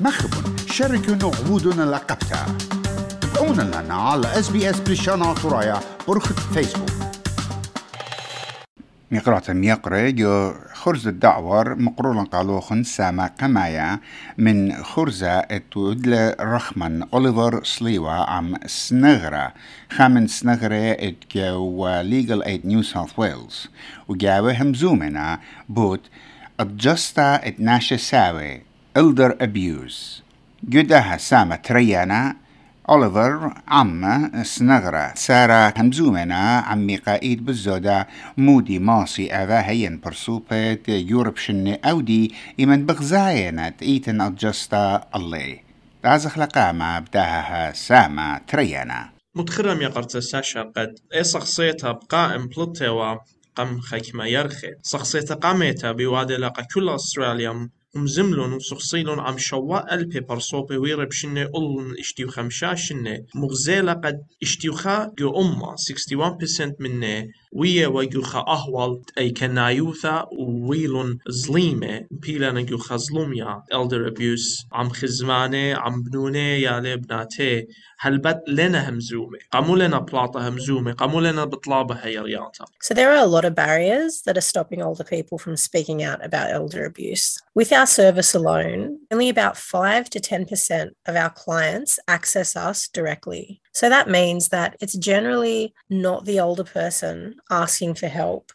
مخب شاركوا وعودنا لقبتها. تابعونا لنا على اس بي اس بريشانا ترايا برخة فيسبوك. مقرات ميقرة جو خرز الدعور مقرولا قالوخن ساما قمايا من خرزة اتودل رخمن أوليفر سليوا عم سنغرة. خامن سنغرة اتجو ليجل ايد نيو ساوث ويلز وجاوه همزومنا بوت اتجستا اتناشا ساوي elder abuse. جدها سامة تريانا أوليفر عم سنغرة سارة همزومنا عمي قائد بالزودة مودي ماسي أفا هين برسوبة يورب شني أودي إمن بغزاينة إيتن أجستا الله تازخ لقامة بداها سامة تريانا متخرم يقرت ساشا قد إي شخصيتها بقائم بلطيوا قم خيكما يرخي. شخصيتها قاميتا بوادي لقى كل أستراليا ومزملون وسخصيلون عم شواء البي برصوبي ويرب شنة أولن اشتيو خمشا شنة. مغزيلة قد اشتيوخا جو أمة 61% منة. ويا وجوخا أهوال أي كنايوثا ويلون زليمة. بيلا نجوخا زلوميا. Elder abuse. عم خزمانة عم بنونة يا لبناتي هلبت لنا همزومة قاموا لنا بلاطة همزومة قاموا لنا بطلابة هي رياضة So there are a lot of barriers that are stopping older people from speaking out about elder abuse. With our service alone, only about 5 to 10% of our clients access us directly. So that means that it's generally not the older person asking for help.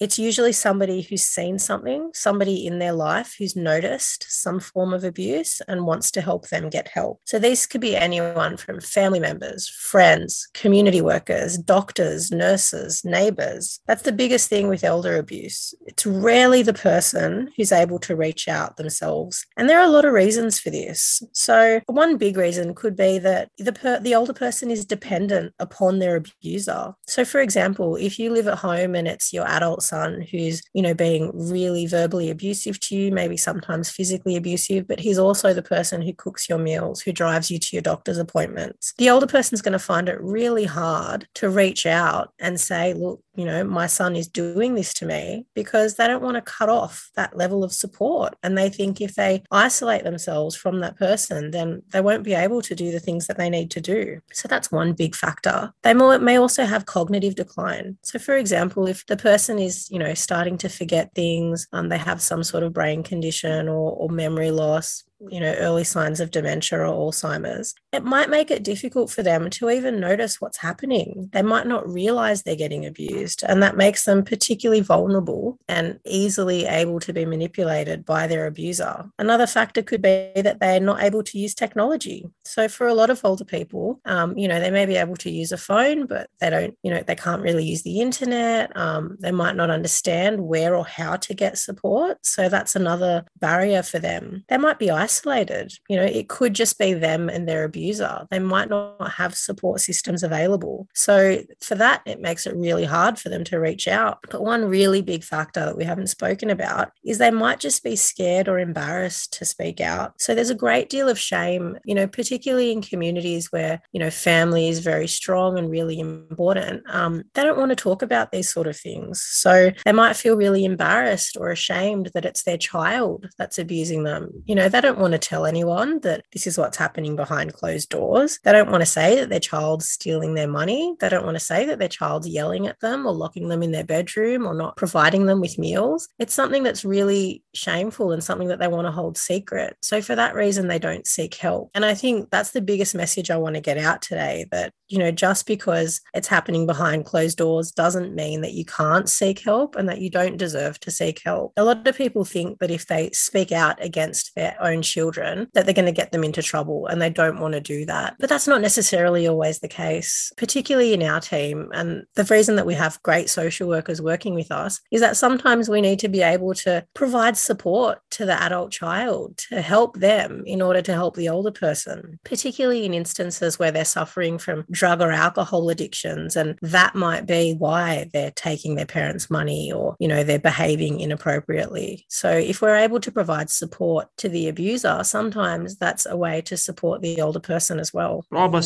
It's usually somebody who's seen something, somebody in their life who's noticed some form of abuse and wants to help them get help. So these could be anyone from family members, friends, community workers, doctors, nurses, neighbors. That's the biggest thing with elder abuse. It's rarely the person who's able to reach out themselves. And there are a lot of reasons for this. So one big reason could be that the per- the older person is dependent upon their abuser. So for example, if you live at home and it's your adult son who's, you know, being really verbally abusive to you, maybe sometimes physically abusive, but he's also the person who cooks your meals, who drives you to your doctor's appointments. The older person's going to find it really hard to reach out and say, look, you know, my son is doing this to me because they don't want to cut off that level of support. And they think if they isolate themselves from that person, then they won't be able to do the things that they need to do. So that's one big factor. They may also have cognitive decline. So, for example, if the person is, you know, starting to forget things, um, they have some sort of brain condition or, or memory loss, you know, early signs of dementia or Alzheimer's, it might make it difficult for them to even notice what's happening. They might not realize they're getting abused, and that makes them particularly vulnerable and easily able to be manipulated by their abuser. Another factor could be that they're not able to use technology. So, for a lot of older people, um, you know, they may be able to use a phone, but they don't, you know, they can't really use the internet. Um, they might not understand where or how to get support. So, that's another barrier for them. They might be isolated. You know, it could just be them and their abuser. They might not have support systems available. So, for that, it makes it really hard for them to reach out. But one really big factor that we haven't spoken about is they might just be scared or embarrassed to speak out. So, there's a great deal of shame, you know, particularly in communities where, you know, family is very strong and really important. Um, they don't want to talk about these sort of things. So, they might feel really embarrassed or ashamed that it's their child that's abusing them. You know, they don't want to tell anyone that this is what's happening behind closed doors. They don't want to say that their child's stealing their money. They don't want to say that their child's yelling at them or locking them in their bedroom or not providing them with meals. It's something that's really shameful and something that they want to hold secret. So, for that reason, they don't seek help. And I think that's the biggest message I want to get out today that, you know, just because it's happening behind closed doors doesn't mean that you can't seek help and that you don't deserve to seek help. A lot of people think that if they speak out against their own children, that they're going to get them into trouble and they don't want to do that. But that's not necessarily always the case, particularly in our team. And the reason that we have great social workers working with us is that sometimes we need to be able to provide support to the adult child to help them in order to help the older person, particularly in instances where they're suffering from drug or alcohol addictions. And that might be why they're taking their parents' money or, you know, they're behaving inappropriately. So if we're able to provide support to the abuser, user, sometimes that's a way to support the older person as well. رابع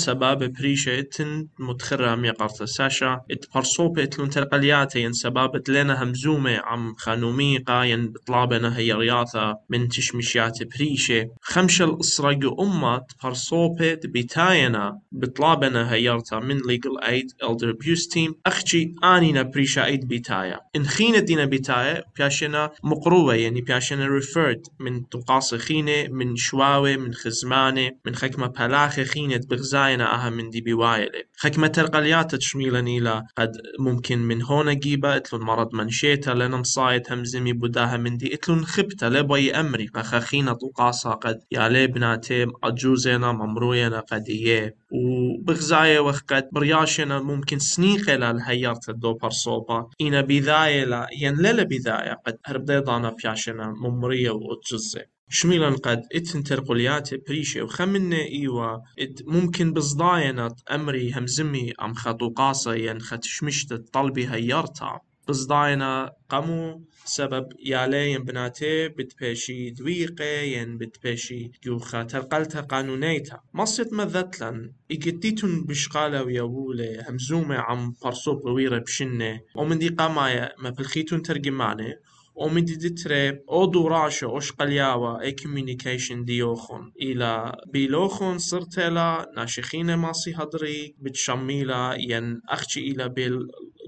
اتن متخرة ميقارت ساشا. إت برصوبة اتلون ترقلياتي ين سبابت لنا همزومة عم خانوميقا ين بطلابنا هي رياثة من تشمشيات بريشة خمشة الأسرق أمة برصوبة بتاينا بطلابنا هيرتا من legal aid elder abuse team. أخشي آنينا بريشة ايد بتايا إن خينة دينا بتايا بياشنا مقروة يعني بياشنا referred من تقاص خينة من شواوي من خزماني من خكمه پەلاخێ خینێت بغزایەنە أها من دي وایلێ خكمه ترقليات تشميلني لا قد ممكن من هون أجيبه اتلون مرض منشيتا لنم صايت همزمي بداها من دي اتلو نخبتا لبي أمري فخخينة طقاسة قد يا لي بناتي أجوزينا ممروينا قد وبغزاية وقت برياشنا ممكن سنيقة لهيارة الدوبر صوبا إنا بذاية لا ينلل بذاية قد هربدي ضانا بياشنا ممرية وتجزي شميلا قد اتن ترقليات بريشة وخمنا إيوا ات ممكن بصداينة أمري همزمي أم خطو قاصة ين ختشمشت الطلبي هيرتا بصداينة قمو سبب يالي ين بناتي بتبيشي دويقة ين بتبيشي يوخا ترقلتا قانونيتا. مصيت مذتلن إيجتيتون بشقالة ويابولة همزومة عم برصوب ويرة بشنة. ومن دي قامايا ما بلخيتون ترجمانة ومدي دي تري أو دو راشو اوش قلياوا اي كوميونيكيشن ديوخون إلى بيلوخون سرتلا ناشخين ماسي هدري بتشميلا ين اخشي إلى بيل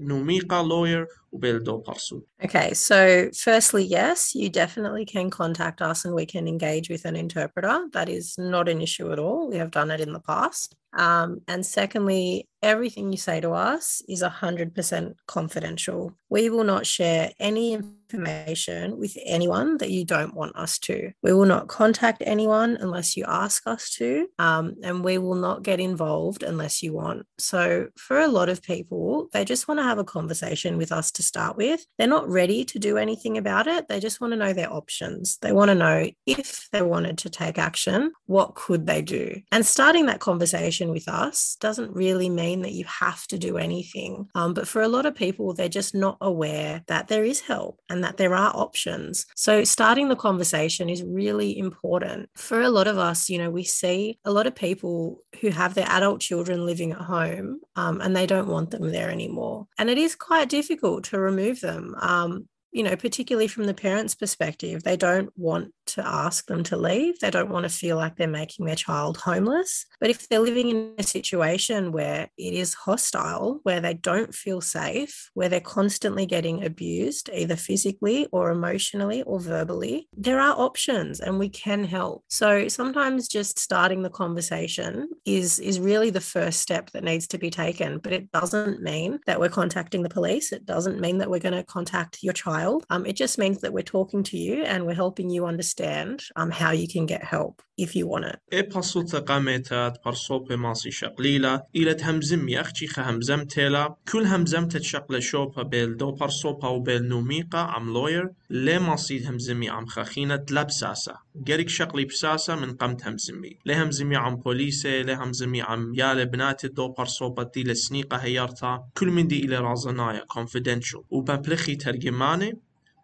نوميقا لوير build or pursue. Okay, so firstly, yes, you definitely can contact us and we can engage with an interpreter. That is not an issue at all. We have done it in the past. Um, and secondly, everything you say to us is 100% confidential. We will not share any information with anyone that you don't want us to. We will not contact anyone unless you ask us to, um, and we will not get involved unless you want. So, for a lot of people, they just want to have a conversation with us to start with. They're not ready to do anything about it. They just want to know their options. They want to know if they wanted to take action, what could they do? And starting that conversation with us doesn't really mean that you have to do anything. Um, but for a lot of people, they're just not aware that there is help and that there are options. So starting the conversation is really important. For a lot of us, you know, we see a lot of people who have their adult children living at home um, and they don't want them there anymore. And it is quite difficult to remove them. Um, you know, particularly from the parents' perspective, they don't want to ask them to leave. They don't want to feel like they're making their child homeless. But if they're living in a situation where it is hostile, where they don't feel safe, where they're constantly getting abused, either physically or emotionally or verbally, there are options and we can help. So sometimes just starting the conversation is, is really the first step that needs to be taken. But it doesn't mean that we're contacting the police. It doesn't mean that we're going to contact your child. Um, it just means that we're talking to you and we're helping you understand um, how you can get help if you want it. اي بصوت قامتات برصوب ماسي شقليلة إلى همزم يختي خهمزم تيلا كل همزم تتشقل شوبا بيل دو برصوبا وبيل نوميقا عم لوير لي ماسي همزمي عم خخينة لبساسة جريك شقلي بساسة من قمت همزمي لي همزمي عم بوليسة لي همزمي عم يال بنات دو برصوبا دي لسنيقة هيارتا كل من دي إلى رازنايا confidential. وببلخي ترجماني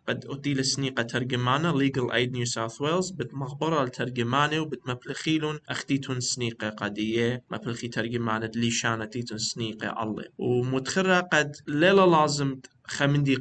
قد أدي لسنيقة ترجمانة Legal Aid New South Wales بتمخبرة الترجمانة وبتمبلخيلون أختيتون سنيقة قدية مبلخي ترجمانة ليشانة تيتون سنيقة الله. ومتخرة قد ليلة لازم خەمندی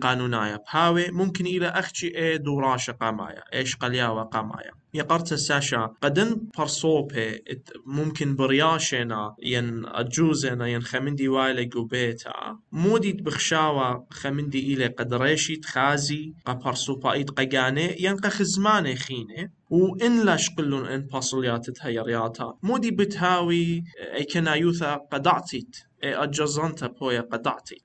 بهاوي ممكن إلى لە ئەخچی ئێ قامايا إيش ئێش قەلیاوە يا يقرت ساشا قدن برصوبه ممكن برياشنا ين أجوزنا ين خمندي وايلة قبيتا مودي بخشاوة خمندي إلى قدريشي تخازي قبرصوبا إيد قجاني ين قخزماني خيني و إن لا شقلون إن باصلياتتها رياتا مودي بتهاوي أي كنا يوثا قدعتيت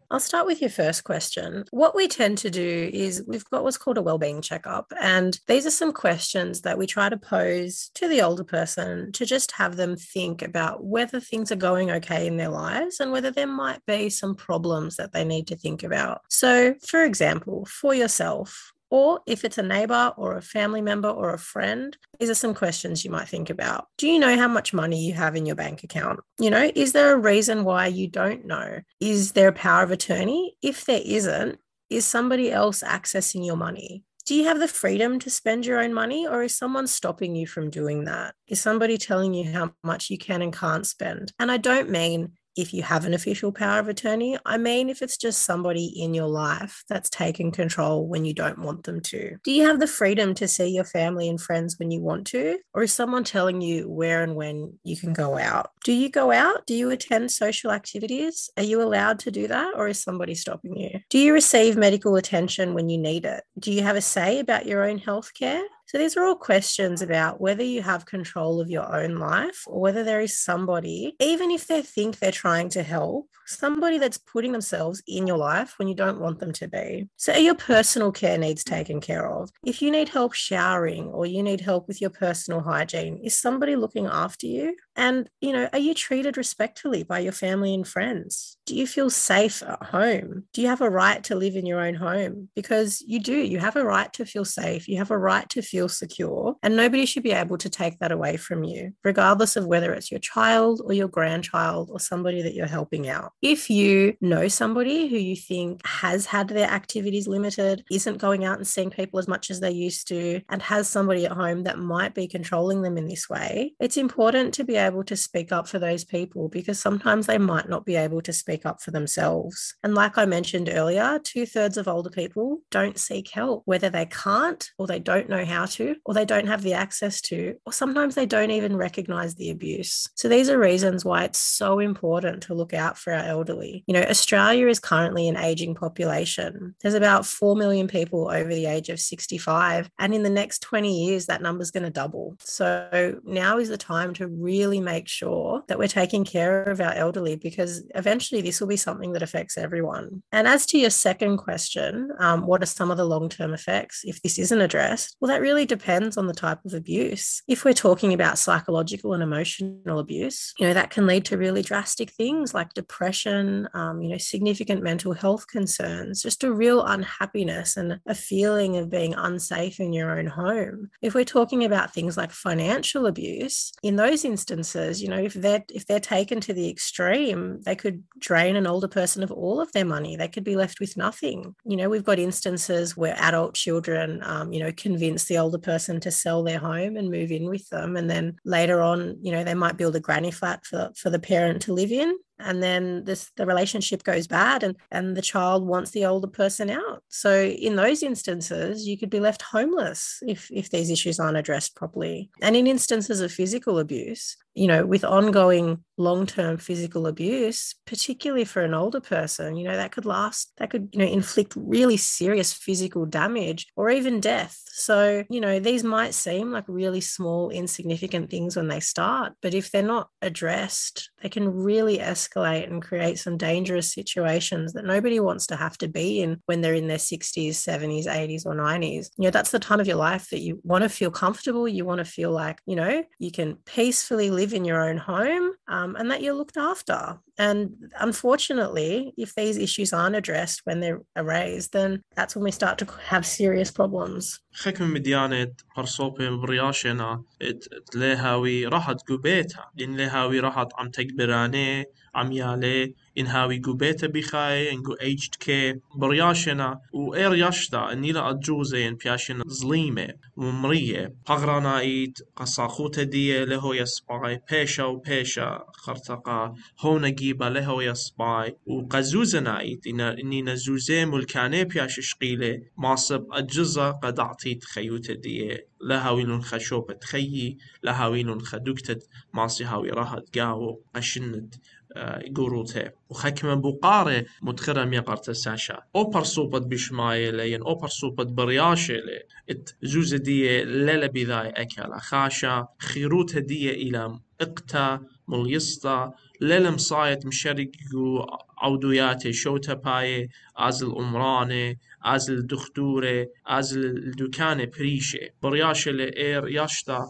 I'll start with your first question. What we tend to do is we've got what's called a well-being checkup, and these are some questions that we try to pose to the older person to just have them think about whether things are going okay in their lives and whether there might be some problems that they need to think about. So, for example, for yourself, or if it's a neighbor or a family member or a friend, these are some questions you might think about. Do you know how much money you have in your bank account? You know, is there a reason why you don't know? Is there a power of attorney? If there isn't, is somebody else accessing your money? Do you have the freedom to spend your own money, or is someone stopping you from doing that? Is somebody telling you how much you can and can't spend? And I don't mean if you have an official power of attorney. I mean, if it's just somebody in your life that's taken control when you don't want them to. Do you have the freedom to see your family and friends when you want to? Or is someone telling you where and when you can go out? Do you go out? Do you attend social activities? Are you allowed to do that? Or is somebody stopping you? Do you receive medical attention when you need it? Do you have a say about your own health care? So these are all questions about whether you have control of your own life or whether there is somebody, even if they think they're trying to help, somebody that's putting themselves in your life when you don't want them to be. So are your personal care needs taken care of? If you need help showering or you need help with your personal hygiene, is somebody looking after you? And, you know, are you treated respectfully by your family and friends? Do you feel safe at home? Do you have a right to live in your own home? Because you do. You have a right to feel safe. You have a right to feel secure. And nobody should be able to take that away from you, regardless of whether it's your child or your grandchild or somebody that you're helping out. If you know somebody who you think has had their activities limited, isn't going out and seeing people as much as they used to, and has somebody at home that might be controlling them in this way, it's important to be able to speak up for those people because sometimes they might not be able to speak up for themselves. And like I mentioned earlier, two thirds of older people don't seek help, whether they can't or they don't know how to, or they don't have the access to, or sometimes they don't even recognize the abuse. So these are reasons why it's so important to look out for our elderly. You know, Australia is currently an aging population. There's about 4 million people over the age of 65. And in the next 20 years, that number's going to double. So now is the time to really really make sure that we're taking care of our elderly because eventually this will be something that affects everyone. And as to your second question, um, what are some of the long term effects if this isn't addressed? Well, that really depends on the type of abuse. If we're talking about psychological and emotional abuse, you know, that can lead to really drastic things like depression, um, you know, significant mental health concerns, just a real unhappiness and a feeling of being unsafe in your own home. If we're talking about things like financial abuse, in those instances, instances, you know, if they're if they're taken to the extreme, they could drain an older person of all of their money. They could be left with nothing. You know, we've got instances where adult children, um, you know, convince the older person to sell their home and move in with them, and then later on, you know, they might build a granny flat for for the parent to live in and then this the relationship goes bad and and the child wants the older person out. So in those instances you could be left homeless if if these issues aren't addressed properly. And in instances of physical abuse you know with ongoing long-term physical abuse particularly for an older person you know that could last that could you know inflict really serious physical damage or even death. So you know these might seem like really small insignificant things when they start but if they're not addressed they can really escalate and create some dangerous situations that nobody wants to have to be in when they're in their 60s 70s 80s or 90s you know that's the time of your life that you want to feel comfortable you want to feel like you know you can peacefully live in your own home um, um, and that you're looked after. And unfortunately, if these issues aren't addressed when they're raised, then that's when we start to have serious problems. حكم مديانة برصوبة برياشنا تلاهاوي راحت قبيتها إن لهاوي راحت عم تكبراني عم يالي إنهاوي قبيتها بخاي إنقو أيجد كي برياشنا وإير يشتا إني لا أجوزين بياشنا ظليمة ومرية. قغرانايت قصاخوتا دي لهو يسباي بيشا وبيشا خرتقا هونا جيبا لهو يسباي وقزوزنايت إني نزوزي ملكاني بياش شقيلة ماصب أجزا قد أعطيت خيوتا دي لهاويلون خشوبة خيي لهاويلون خدوكتت ماسي هاوي راهت قاو قشنت. آه، گوروتێ و حەکمە بوقارێ متخرە میێقەرتە ساشا. ئۆپەر سوپەت بیشمایەلەن يعني ئۆپەر سوپەت بڕیاشێلێ زوزە دیە لە لە بیدای ئەکەلا خاشە خیرروتە دیە ئیلام ئقتا مڵیستا لە لەم سایەت مشەرێک و عودویاتێ شەوتەپایێ از عمرانێ از الدختوره از دوکانێ پریشه بڕیاشە لی ایر یاشتا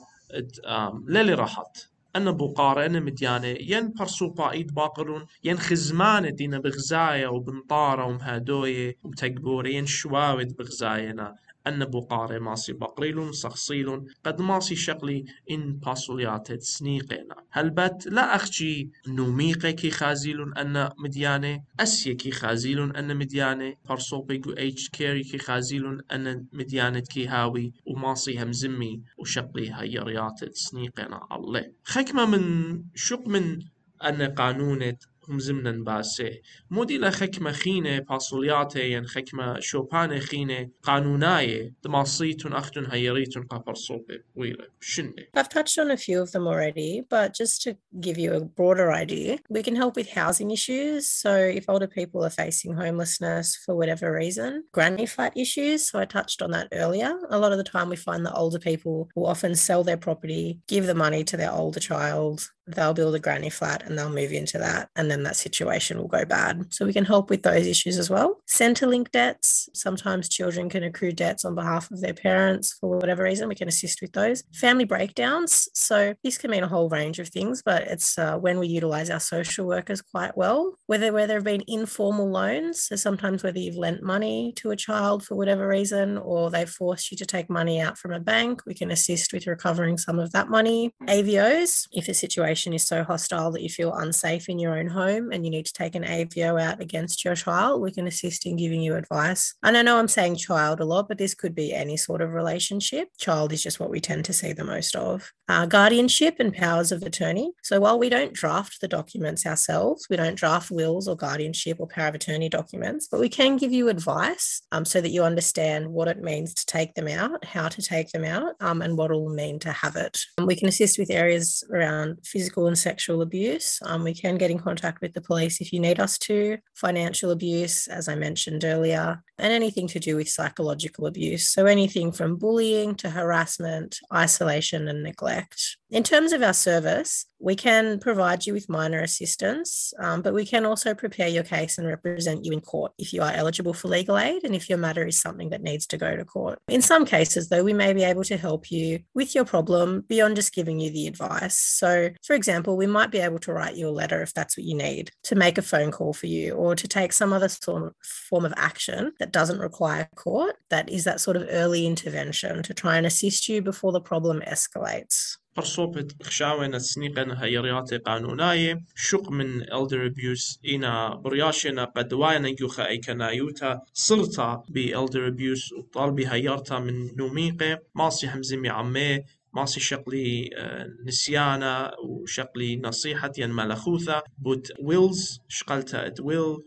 لە لێ ڕەحەت أنا بقارة أنا مديانة ين برسوبا إيد باقرون ين خزمانة دينا بغزايا وبنطارة ومهادوية وبتقبورة ين شواود بغزاينا أن بقاري ماسي بقريل صخصيل قد ماسي شقلي إن باسوليات سنيقنا هل بات لا أخشي نوميقي كي خازيل أن مدياني أسيا كي خازيل أن مدياني فرصوبي جو إيش كيري كي خازيل أن مديانة كي هاوي وماسي همزمي وشقلي هيريات سنيقنا الله. خكمة من شق من أن قانونة هم زمنا باسه مودي لا خكمة خينة باسولياتي ين خكمة شوبانة خينة قانوناية دماصيتون أختون هيريتون قفر صوبة ويرة شنة I've touched on a few of them already, but just to give you a broader idea, we can help with housing issues. So, if older people are facing homelessness for whatever reason, granny flat issues. So, I touched on that earlier. A lot of the time, we find that older people will often sell their property, give the money to their older child, they'll build a granny flat and they'll move into that. And then that situation will go bad. So we can help with those issues as well. Centrelink debts. Sometimes children can accrue debts on behalf of their parents for whatever reason. We can assist with those. Family breakdowns. So this can mean a whole range of things, but it's uh, when we utilize our social workers quite well. Whether where there have been informal loans, so sometimes whether you've lent money to a child for whatever reason, or they've forced you to take money out from a bank, we can assist with recovering some of that money. AVOs, if the situation is so hostile that you feel unsafe in your own home and you need to take an AVO out against your child, we can assist in giving you advice. And I know I'm saying child a lot, but this could be any sort of relationship. Child is just what we tend to see the most of. Uh, guardianship and powers of attorney. So while we don't draft the documents ourselves, we don't draft wills or guardianship or power of attorney documents, but we can give you advice um, so that you understand what it means to take them out, how to take them out, um, and what it will mean to have it. And we can assist with areas around physical and sexual abuse. Um, we can get in contact with the police if you need us to, financial abuse, as I mentioned earlier, and anything to do with psychological abuse. So anything from bullying to harassment, isolation, and neglect. In terms of our service, we can provide you with minor assistance, um, but we can also prepare your case and represent you in court if you are eligible for legal aid and if your matter is something that needs to go to court. In some cases, though, we may be able to help you with your problem beyond just giving you the advice. So, for example, we might be able to write you a letter if that's what you need, to make a phone call for you, or to take some other form of action that doesn't require court, that is that sort of early intervention to try and assist you before the problem escalates. فرصوبت خشاوينا سنيقنا هي رياتي قانوناي. شق من elder abuse إنا برياشنا قد واينا يوخا اي كنايوتا صرتا بي elder abuse وطالبي هيارتا من نوميقي ماصي همزمي عمي ماسي شقلي آه، نسيانا وشقلي نصيحة ين يعني ملخوثة بوت ويلز شقلتا ات ويل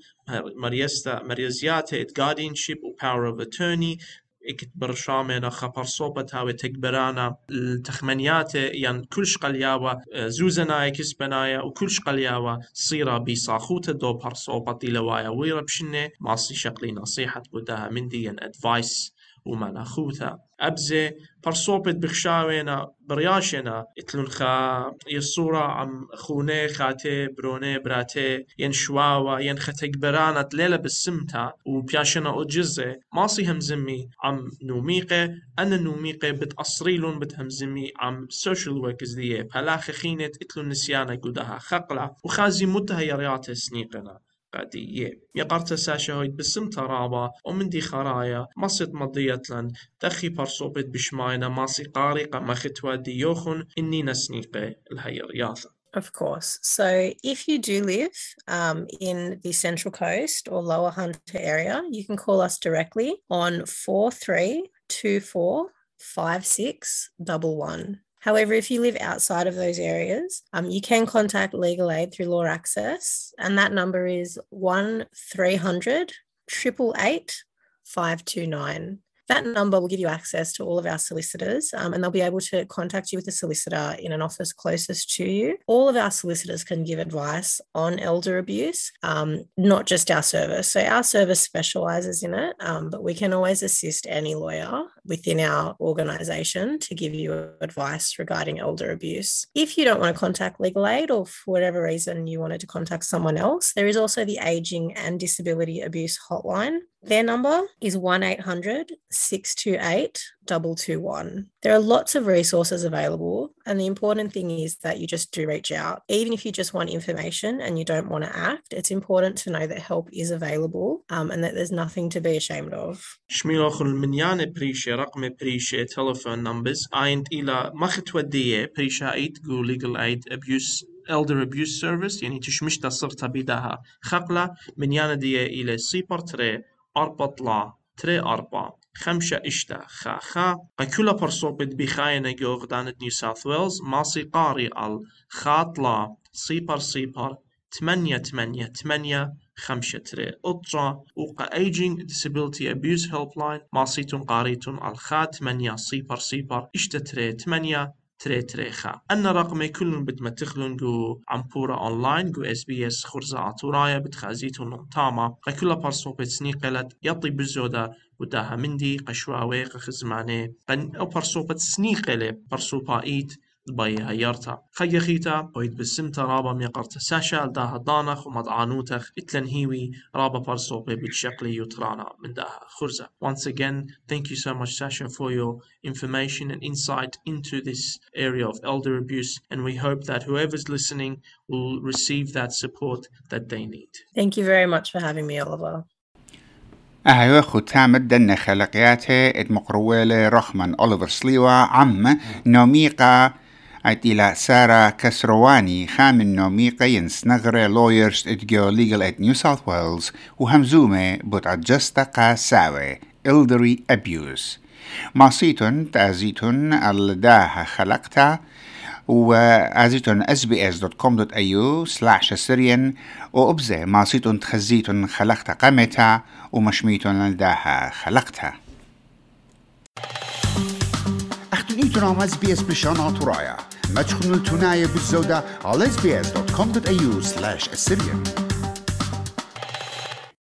مريستا مريزياتا ات جاردينشيب و power of attorney. ئیکت برشامێنە خەپەرسۆپە تاوێ تێکبەرانە تەخمەنیاتێ یان يعني کولش قەلیاوە زوزەنایەکیس بەنایە و کولش قەلیاوە سیرا بیساخوتە دۆ پەرسۆپەتی لەوایە وی ڕەپشنێ ماسی شەقلی نصيحة بوودا من دي ان ادفايس ادفايس ومناخوثا أبزي برصوبت بخشاوينا برياشنا إتلون خا يصورة عم خوني خاتي بروني براتي ين شواوا ين ختك برانت ليلة بالسمتا وبياشنا أجزة. ماصي همزمي عم نوميقة. أنا نوميقة بتأصريلون بتهمزمي عم سوشيال وركز دي بهلاخ خينة إتلون نسيانا قدها خقلة. وخازي متهيريات سنيقنا. قادية يقرت ساشهويد بسم ترابا ومن دي خرايا مصد مضية لن تخي برصوبت بشماينا ماسي قارقة مختوى ديوخن إني نسنيقة الهي رياضة Of course. So, if you do live um, in the Central Coast or Lower Hunter area, you can call us directly on 4324 5611. However, if you live outside of those areas, um, you can contact legal aid through Law Access, and that number is 1 300 888 529. That number will give you access to all of our solicitors, um, and they'll be able to contact you with a solicitor in an office closest to you. All of our solicitors can give advice on elder abuse, um, not just our service. So, our service specialises in it, um, but we can always assist any lawyer within our organisation to give you advice regarding elder abuse. If you don't want to contact legal aid, or for whatever reason you wanted to contact someone else, there is also the Ageing and Disability Abuse Hotline. Their number is 1 800 628 221. There are lots of resources available, and the important thing is that you just do reach out. Even if you just want information and you don't want to act, it's important to know that help is available um, and that there's nothing to be ashamed of. شميلوخ المنيان بريشة رقم بريشة telephone numbers اينت إلى مخت ودية بريشة ايت جو legal aid abuse elder abuse service يعني تشمش تصرت بداها خقلة منيان دية إلى سيبر تري أربع طلا تري أربع خمسة إشتا خا خا قكلا برصوبت بخاينة جوغ دانت نيو ساوث ويلز ماسي قاري ال خاطلا سيبر سيبر تمانية تمانية تمانية خمسة تري أطرا وقا ايجينج disability abuse helpline ماسيتون قاريتون الخا تمانية سيبر سيبر إشتا تري تمانية تري تري خا. أن رقمي كلن تخلون جو عمبورا أونلاين جو إس بي إس خرزة عطورايا بتخازيتون نمتاما قا برسو بتسنيقلت يطي بزودة وداها مندي قشواوي قخزماني قن أو برسو بتسنيقلي برسو بايت الباي هيرتا خي خيتا بويد بالسمتا رابا ميقرت ساشا داها دانخ ومضعانوتخ اتلن هيوي رابا برسو بالشقلي يترانا من داها خرزة Once again, thank you so much Sasha for your information and insight into this area of elder abuse and we hope that whoever's listening will receive that support that they need. Thank you very much for having me, Oliver. أهيو ختام الدن خلقياته ات مقرويلة رخمن أوليفر سليوا عم نوميقا ايت إلى سارة كسرواني خام النومي قين سنغري لويرز اتجو ليجل ات نيو ساوث ويلز وهمزومة بوت عجستا قا ساوي إلدري أبيوز ماسيتون تازيتون الداها خلقتا وازيتن اس بي اس دوت كوم دوت ايو سلاش سيريان وأبزة معصيتن تخزيتن خلقتا قامتا ومشميتن الداها خلقتا. اختنيتن ام اس بي اس بشان عطرايا. مدخل تونای بالزودة على sbs.com.au slash Assyrian